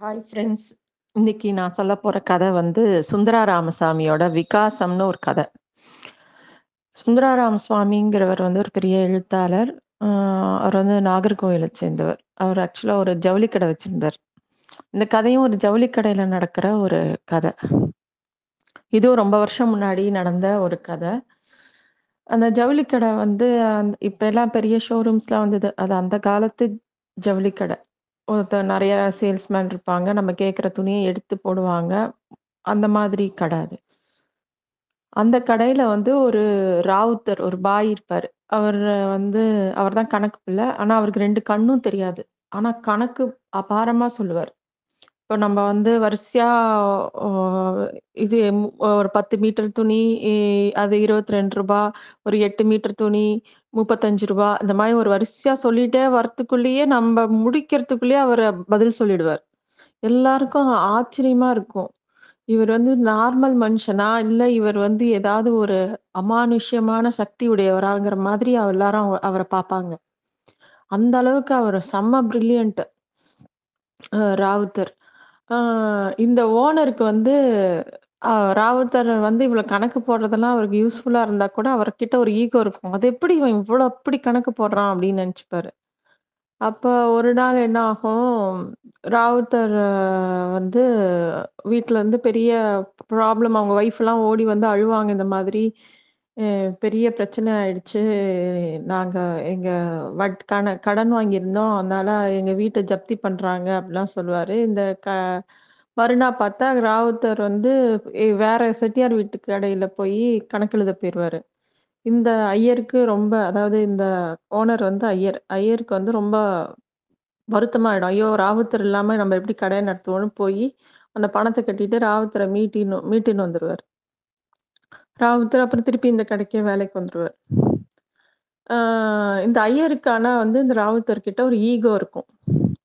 Hi friends. இன்னைக்கு நான் சொல்லப் போகிற கதை வந்து சுந்தரா ராமசாமியோட விகாசம்னு ஒரு கதை. சுந்தரா ராமசுவாமிங்கிறவர் வந்து ஒரு பெரிய எழுத்தாளர். அவர் வந்து நாகர்கோவிலை சேர்ந்தவர். அவர் ஆக்சுவலாக ஒரு ஜவுளி கடை வச்சிருந்தார். இந்த கதையும் ஒரு ஜவுளி கடையில் நடக்கிற ஒரு கதை. இதுவும் ரொம்ப வருஷம் முன்னாடி நடந்த ஒரு கதை. அந்த ஜவுளி கடை வந்து அந் எல்லாம் பெரிய ஷோரூம்ஸ்லாம் வந்தது. அது அந்த காலத்து ஜவுளி கடை. ஒருத்தர் நிறைய சேல்ஸ்மேன் இருப்பாங்க. நம்ம கேட்குற துணியை எடுத்து போடுவாங்க. அந்த மாதிரி கடை அது. அந்த கடையில் வந்து ஒரு ராவுத்தர், ஒரு பாய் இருப்பார் அவர் வந்து அவர் தான் கணக்கு பிள்ளை. ஆனால் அவருக்கு ரெண்டு கண்ணும் தெரியாது. ஆனால் கணக்கு அபாரமாக சொல்லுவார் இப்போ நம்ம வந்து வரிசையா இது ஒரு 10 மீட்டர் துணி அது இருபத்தி ரெண்டு ரூபா ஒரு எட்டு மீட்டர் துணி முப்பத்தஞ்சு ரூபா இந்த மாதிரி ஒரு வரிசையா சொல்லிட்டே வரத்துக்குள்ளேயே நம்ம முடிக்கிறதுக்குள்ளேயே அவர் பதில் சொல்லிடுவார். எல்லாருக்கும் ஆச்சரியமா இருக்கும். இவர் வந்து நார்மல் மனுஷனா? இல்ல இவர் வந்து ஏதாவது ஒரு அமானுஷ்யமான சக்தி உடையவராங்கிற மாதிரி எல்லாரும் அவரை பார்ப்பாங்க. அந்த அளவுக்கு அவர் செம்ம பிரில்லியன்ட். ராவுத்தர். ஆஹ் இந்த ஓனருக்கு வந்து ராவுத்தர் வந்து இவ்வளோ கணக்கு போடுறதெல்லாம் அவருக்கு யூஸ்ஃபுல்லா இருந்தா கூட அவர்கிட்ட ஒரு ஈகோ இருக்கும். அது எப்படி இவன் இவ்வளோ அப்படி கணக்கு போடுறான் அப்படின்னு நெனச்சுப்பாரு. அப்ப ஒரு நாள் என்ன ஆகும், ராவுத்தர் வந்து வீட்ல இருந்து பெரிய ப்ராப்ளம் அவங்க ஒய்ஃப்லாம் ஓடி வந்து அழுவாங்க. இந்த மாதிரி அ பெரிய பிரச்சனை ஆயிடுச்சு. நாங்க எங்க வட் கன கடன் வாங்கியிருந்தோம். அதனால எங்க வீட்ட ஜப்தி பண்றாங்க அப்படிலாம் சொல்லுவாரு. இந்த க மறுநாள் பார்த்தா ராவுத்தர் வந்து எ வேற செட்டியார் வீட்டு கடையில போய் கணக்கெழுத போயிருவாரு. இந்த ஐயருக்கு ரொம்ப அதாவது இந்த ஓனர் வந்து ஐயர். ஐயருக்கு வந்து ரொம்ப வருத்தமாயிடும். ஐயோ! ராவுத்தர் இல்லாம நம்ம எப்படி கடைய நடத்துவோம்னு போயி, அந்த பணத்த கட்டிட்டு ராவுத்தர மீட்டின்னு மீட்டுன்னு வந்துருவாரு. ராவுத்தர் அப்புறம் திருப்பி இந்த கடைக்கே வேலைக்கு வந்துருவாரு. ஆ இந்த ஐயருக்கு ஆனா வந்து இந்த ராவுத்தர் கிட்ட ஒரு ஈகோ இருக்கும்.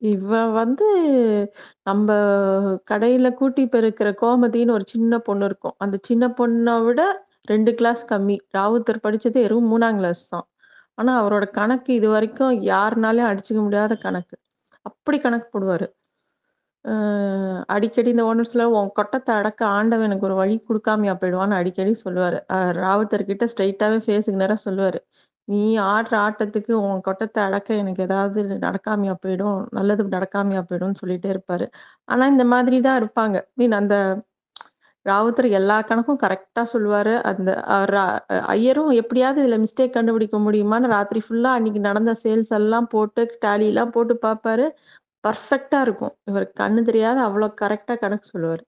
இவ வந்து நம்ப கடையில கூட்டி பெருக்கிற கோமதின்னு ஒரு சின்ன பொண்ணு இருக்கும். அந்த சின்ன பொண்ண விட 2 கிளாஸ் கம்மி. ராவுத்தர் படிச்சது வெறும் 3ஆம் கிளாஸ் தான். ஆனா அவரோட கணக்கு இதுவரைக்கும் யாருனாலயும் அடிச்சுக்க முடியாத கணக்கு. அப்படி கணக்கு போடுவாரு. அ அடிக்கடி இந்த ஓனர்ஸ்ல உன் கொட்டத்த அடக்க ஆண்டவன் எனக்கு ஒரு வழி குடுக்காமயா போயிடுவான்னு அடிக்கடி சொல்லுவாரு. அ ராவுத்தர் கிட்ட ஸ்ட்ரெய்ட்டாவே ஃபேஸுக்கு நேரா சொல்லுவாரு. நீ ஆடுற ஆட்டத்துக்கு உன் கொட்டத்த அடக்க எனக்கு ஏதாவது நடக்காமயா போயிடும். நல்லது நடக்காமையா போயிடும்னு சொல்லிட்டே இருப்பாரு. ஆனா இந்த மாதிரி தான் இருப்பாங்க. மீன் அந்த ராவுத்தர் எல்லா கணக்கும் கரெக்ட்டா சொல்லுவாரு. அந்த ரா ஐயரும் எப்படியாவது இதுல மிஸ்டேக் கண்டுபிடிக்க முடியுமான்னு ராத்திரி ஃபுல்லா அன்னைக்கு நடந்த சேல்ஸ் எல்லாம் போட்டு டேலிலாம் போட்டு பார்ப்பாரு. பெர்ஃபெக்ட்டா இருக்கும். இவருக்கு கண்ணு தெரியாத அவ்வளோ கரெக்ட்டா கணக்கு சொல்லுவாரு.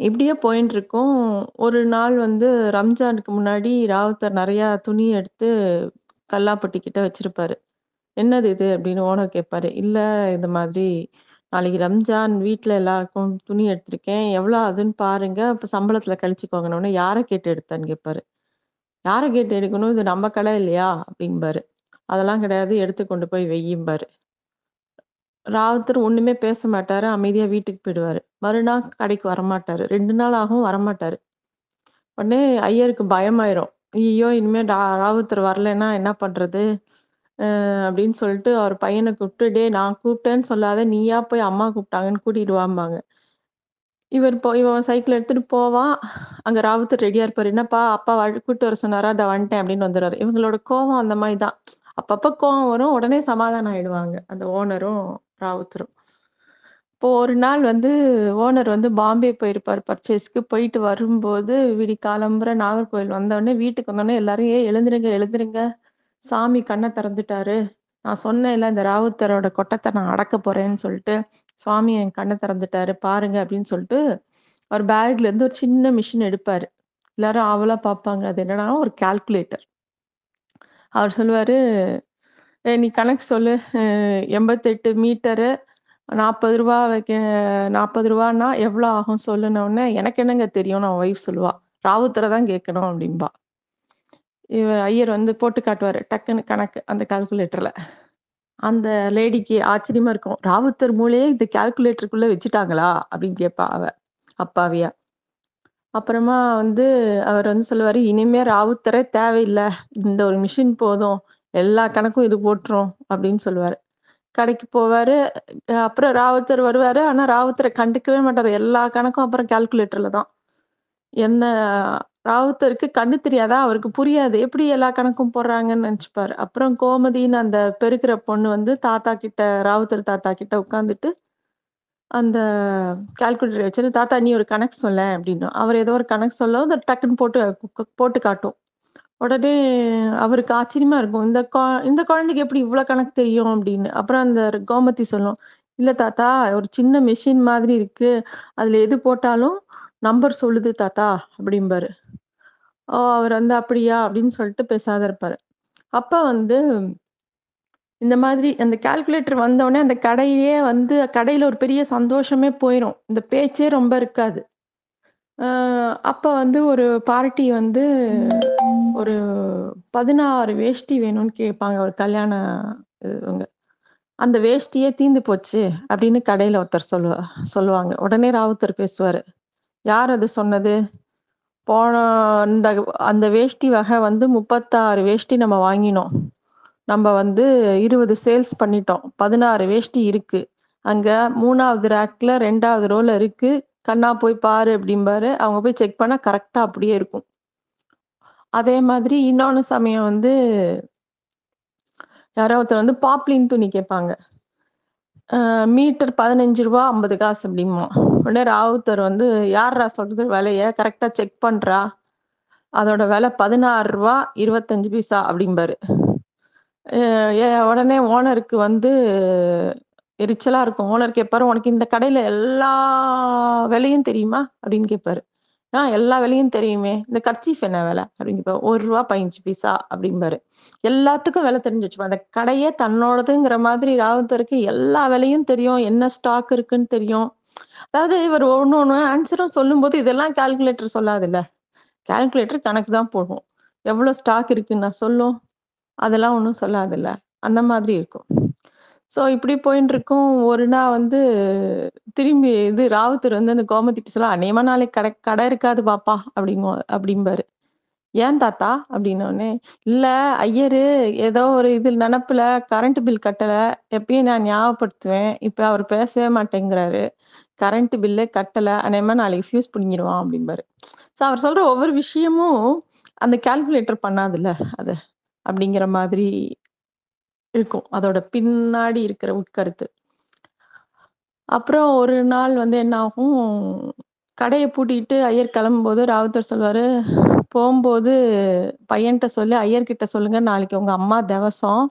இப்படியே போயின்ட்டுருக்கும். ஒரு நாள் வந்து ரம்ஜானுக்கு முன்னாடி ராவுத்தர் நெறையா துணி எடுத்து கல்லாப்பட்டி கிட்ட வச்சிருப்பாரு. "என்னது இது?" அப்படின்னு ஓனர் கேட்பாரு. "இல்ல இந்த மாதிரி நாளைக்கு ரம்ஜான் வீட்ல எல்லாருக்கும் துணி எடுத்திருக்கேன். எவ்வளோ ஆகுதுன்னு பாருங்க. அப்ப சம்பளத்துல கழிச்சுக்கோங்கன்னோனே, யார கேட்டு எடுத்தான்னு கேட்பாரு. "யார கேட்டு எடுக்கணும்? இது நம்ம கடை இல்லையா?" அப்படிம்பாரு. "அதெல்லாம் கிடையாது. எடுத்து கொண்டு போய் வையிம்பாரு." ராவுத்தர் ஒண்ணுமே பேச மாட்டாரு. அமைதியா வீட்டுக்கு போயிடுவாரு. மறுநாள் கடைக்கு வரமாட்டாரு. ரெண்டு நாள் ஆகும் வரமாட்டாரு. உடனே ஐயருக்கு பயமாயிரும். ஐயோ இனிமே டா ராவுத்தர் வரலன்னா என்ன பண்றது? அப்படின்னு சொல்லிட்டு அவர் பையனை கூப்பிட்டு, "டேய் நான் கூப்பிட்டேன்னு சொல்லாத. நீயா போய் அம்மா கூப்பிட்டாங்கன்னு கூட்டிட்டு வாம்பாங்க." இவர் போ இவன் சைக்கிள் எடுத்துட்டு போவான். அங்க ராவுத்தர் ரெடியா இருப்பாரு. "என்னப்பா அப்பா வ கூப்பிட்டு வர சொன்னாரா? அதை வந்துட்டேன்" அப்படின்னு வந்துடுறாரு இவங்களோட கோவம் அந்த மாதிரி தான். அப்பப்ப கோவம் வரும். உடனே சமாதானம் ஆயிடுவாங்க. அந்த ஓனரும், ராவுத்தரும். இப்போ ஒரு நாள் வந்து ஓனர் வந்து பாம்பே போயிருப்பார் பர்ச்சேஸ்க்கு. போயிட்டு வரும்போது விடிகாலம்பற நாகர்கோவில் வந்தோடனே வீட்டுக்கு வந்தோடனே எல்லாரும் ஏ எழுந்துருங்க, எழுந்துருங்க. சாமி கண்ணை திறந்துட்டாரு. நான் சொன்னேன்ல இந்த ராவுத்தரோட கொட்டத்தை நான் அடக்க போறேன்னு சொல்லிட்டு, சுவாமி என் கண்ணை திறந்துட்டாரு பாருங்க" அப்படின்னு சொல்லிட்டு, அவர் பேக்ல இருந்து ஒரு சின்ன மிஷின் எடுப்பாரு. எல்லாரும் ஆவலா பார்ப்பாங்க. அது என்னன்னா ஒரு கால்குலேட்டர். அவர் சொல்லுவாரு, நீ கணக்கு சொல்லு. எண்பத்தெட்டு மீட்டரு நாற்பது ரூபா வைக்க நாற்பது ரூபான்னா எவ்வளோ ஆகும் சொல்லுனோனே, "எனக்கு என்னங்க தெரியும் நான் ஒய்ஃப் சொல்லுவா. ராவுத்தரை தான் கேட்கணும்" அப்படிம்பா. இவர் ஐயர் வந்து போட்டு காட்டுவார் டக்குன்னு கணக்கு அந்த கால்குலேட்டரில் அந்த லேடிக்கு ஆச்சரியமா இருக்கும். "ராவுத்தர் மூலையே இந்த கால்குலேட்டருக்குள்ளே வச்சுட்டாங்களா?" அப்படின்னு கேட்பா அவ, அப்பாவியா. அப்புறமா வந்து அவர் வந்து சொல்லுவார் "இனிமே ராவுத்தரே தேவையில்லை இந்த ஒரு மிஷின் போதும். எல்லா கணக்கும் இது போட்டுரும்" அப்படின்னு சொல்லுவார் கடைக்கு போவார் அப்புறம் ராவுத்தர் வருவார் ஆனால் ராவுத்தரை கண்டுக்கவே மாட்டார் எல்லா கணக்கும் அப்புறம் கால்குலேட்டரில் தான். என்ன ராவுத்தருக்கு கண்ணு தெரியாதா? அவருக்கு புரியாது. எப்படி எல்லா கணக்கும் போடுறாங்கன்னு நினச்சிப்பார் அப்புறம் கோமதின்னு அந்த பெருக்கிற பொண்ணு வந்து தாத்தா கிட்ட ராவுத்தர் தாத்தா கிட்ட உட்காந்துட்டு, அந்த கால்குலேட்டர் வச்சுட்டு, "தாத்தா நீ ஒரு கணக்கு சொல்லேன்" அப்படின்னும். அவர் ஏதோ ஒரு கணக்கு சொல்ல டக்குன்னு போட்டு போட்டு காட்டும். உடனே அவருக்கு ஆச்சரியமா இருக்கும். இந்த கொ இந்த குழந்தைக்கு எப்படி இவ்வளோ கணக்கு தெரியும் அப்படின்னு. அப்புறம் அந்த கோமதி சொல்லும். இல்லை தாத்தா ஒரு சின்ன மெஷின் மாதிரி இருக்கு. அதில் எது போட்டாலும் நம்பர் சொல்லுது தாத்தா" அப்படிம்பாரு. ஓ! அவர் வந்து "அப்படியா?" அப்படின்னு சொல்லிட்டு பேசாத இருப்பாரு. அப்போ வந்து இந்த மாதிரி அந்த கால்குலேட்டர் வந்தவுனே அந்த கடையே வந்து கடையில் ஒரு பெரிய சந்தோஷமே போயிடும் இந்த பேச்சே ரொம்ப இருக்காது. அப்போ வந்து ஒரு பார்ட்டி வந்து ஒரு 16 வேஷ்டி வேணும்னு கேட்பாங்க. ஒரு கல்யாண இவங்க. அந்த வேஷ்டியே தீந்து போச்சு அப்படின்னு கடையில ஒருத்தர் சொல்லுவா சொல்லுவாங்க. உடனே ராவுத்தர் பேசுவாரு. யார் அது சொன்னது? போன இந்த அந்த வேஷ்டி வகை வந்து 36 வேஷ்டி நம்ம வாங்கினோம். நம்ம வந்து 20 சேல்ஸ் பண்ணிட்டோம். 16 வேஷ்டி இருக்கு. அங்க மூணாவது ரேக்ல ரெண்டாவது ரோல இருக்கு. கண்ணா போய் பாரு அப்படிம்பாரு. அவங்க போய் செக் பண்ணா கரெக்டாக அப்படியே இருக்கும். அதே மாதிரி இன்னொன்று சமயம் வந்து யாரோ ஒருத்தர் வந்து பாப்லின் துணி கேட்பாங்க. மீட்டர் பதினஞ்சு ரூபா ஐம்பது காசு அப்படிமா உடனே ராவுத்தர் வந்து யார்ரா சொல்றது விலைய? கரெக்டாக செக் பண்ணுறா அதோட விலை பதினாறு ரூபா இருபத்தஞ்சு பைசா அப்படிம்பாரு. உடனே ஓனருக்கு வந்து எரிச்சலாக இருக்கும். ஓனர் கேட்பாரு, "உனக்கு இந்த கடையில் எல்லா விலையும் தெரியுமா?" அப்படின்னு கேட்பாரு. "ஆ எல்லா விலையும் தெரியுமே. இந்த கர்ச்சீஃப் என்ன விலை?" அப்படின்னு கேட்பாரு. "ரூ. 1 15 பைசா" அப்படிம்பாரு. எல்லாத்துக்கும் விலை தெரிஞ்சு வச்சுப்பான். அந்த கடையே தன்னோடதுங்கிற மாதிரி ராவுத்தருக்கு எல்லா விலையும் தெரியும். என்ன ஸ்டாக் இருக்குன்னு தெரியும். அதாவது இவர் ஒண்ணு ஒண்ணு ஆன்ஸரும் சொல்லும்போது இதெல்லாம் கால்குலேட்டர் சொல்லாதுல்ல. கால்குலேட்டர் கணக்கு தான் போடும். எவ்வளோ ஸ்டாக் இருக்குன்னா சொல்லும். அதெல்லாம் ஒண்ணும் சொல்லாதுல்ல. அந்த மாதிரி இருக்கும். ஸோ இப்படி போயின்ட்டுருக்கும். ஒரு நாள் வந்து திரும்பி இது ராவுத்தர் வந்து அந்த கோமதிட்ட சொல்ல, "அநேகமா நாளைக்கு கடை கடை இருக்காது பாப்பா" அப்படிங்கு அப்படிம்பாரு. "ஏன் தாத்தா?" அப்படின்னோனே, "இல்ல ஐயரு ஏதோ ஒரு இது நெனப்புல கரண்ட் பில் கட்டல. எப்பயும் நான் ஞாபகப்படுத்துவேன். இப்ப அவர் பேசவே மாட்டேங்கிறாரு. கரண்ட் பில்லே கட்டல. அநேகமா நாளைக்கு ஃபியூஸ் புடுங்கிருவான்" அப்படிம்பாரு. ஸோ அவர் சொல்ற ஒவ்வொரு விஷயமும் அந்த கால்குலேட்டர் பண்ணாதுல்ல அத. அப்படிங்கிற மாதிரி இருக்கும். அதோட பின்னாடி இருக்கிற உட்கருத்து. அப்புறம் ஒரு நாள் வந்து என்ன ஆகும், கடையை பூட்டிட்டு ஐயர் கிளம்பும்போது ராவுத்தர் சொல்வாரு, போகும்போது பையன்கிட்ட சொல்லு, ஐயர்கிட்ட சொல்லுங்க, நாளைக்கு உங்க அம்மா தெவசம்.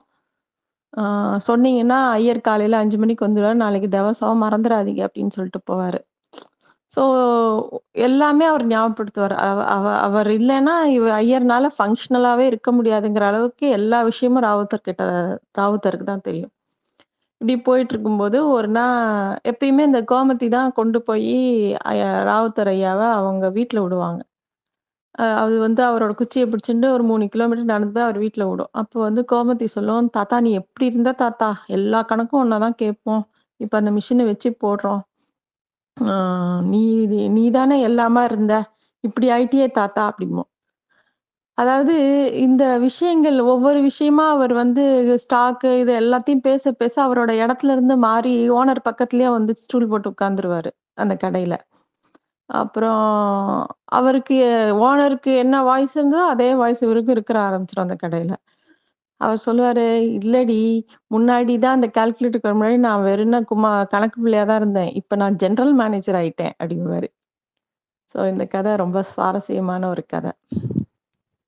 சொன்னீங்கன்னா, ஐயர் காலையில் அஞ்சு மணிக்கு வந்துடுவார் நாளைக்கு திவசம் மறந்துடாதீங்க அப்படின்னு சொல்லிட்டு போவார் ஸோ எல்லாமே அவர் ஞாபகப்படுத்துவார் அவ அவ அவர் இல்லைன்னா இவ ஐயர்னால ஃபங்க்ஷனலாகவே இருக்க முடியாதுங்கிற அளவுக்கு எல்லா விஷயமும் ராவுத்தர் கிட்ட ராவுத்தருக்கு தான் தெரியும். இப்படி போயிட்டுருக்கும்போது, ஒரு நாள் எப்பயுமே இந்த கோமதி தான் கொண்டு போய் ராவுத்தர் ஐயாவை அவங்க வீட்டில் விடுவாங்க. அது வந்து அவரோட குச்சியை பிடிச்சிட்டு ஒரு மூணு கிலோமீட்டர் நடந்து தான் அவர் வீட்டில் விடும். அப்போ வந்து கோமதி சொல்லும், "தாத்தா நீ எப்படி இருந்தா தாத்தா? எல்லா கணக்கும் ஒன்றா தான் கேட்போம். இப்போ அந்த மிஷினை வச்சு போடுறோம். ஆ நீ நீ தானே எல்லாமா இருந்த. இப்படி ஆயிட்டியே தாத்தா" அப்படிம்போம். அதாவது இந்த விஷயங்கள் ஒவ்வொரு விஷயமா அவர் வந்து ஸ்டாக்கு இது எல்லாத்தையும் பேச, பேச அவரோட இடத்துல இருந்து மாறி ஓனர் பக்கத்துலயே வந்து ஸ்டூல் போட்டு உட்காந்துருவாரு, அந்த கடையில. அப்புறம் அவருக்கு ஓனருக்கு என்ன வாய்ஸ் இருந்ததோ, அதே வாய்ஸ் இவருக்கும் இருக்கிற ஆரம்பிச்சுரும் அந்த கடையில. அவர் சொல்லுவாரு, "இல்லடி, முன்னாடி தான் அந்த கால்குலேட்டருக்கு முன்னாடி நான் வெறும்னா குமா கணக்கு பிள்ளையா தான் இருந்தேன். இப்ப நான் ஜெனரல் மேனேஜர் ஆயிட்டேன்" அப்படிங்குவாரு. ஸோ இந்த கதை ரொம்ப சுவாரஸ்யமான ஒரு கதை.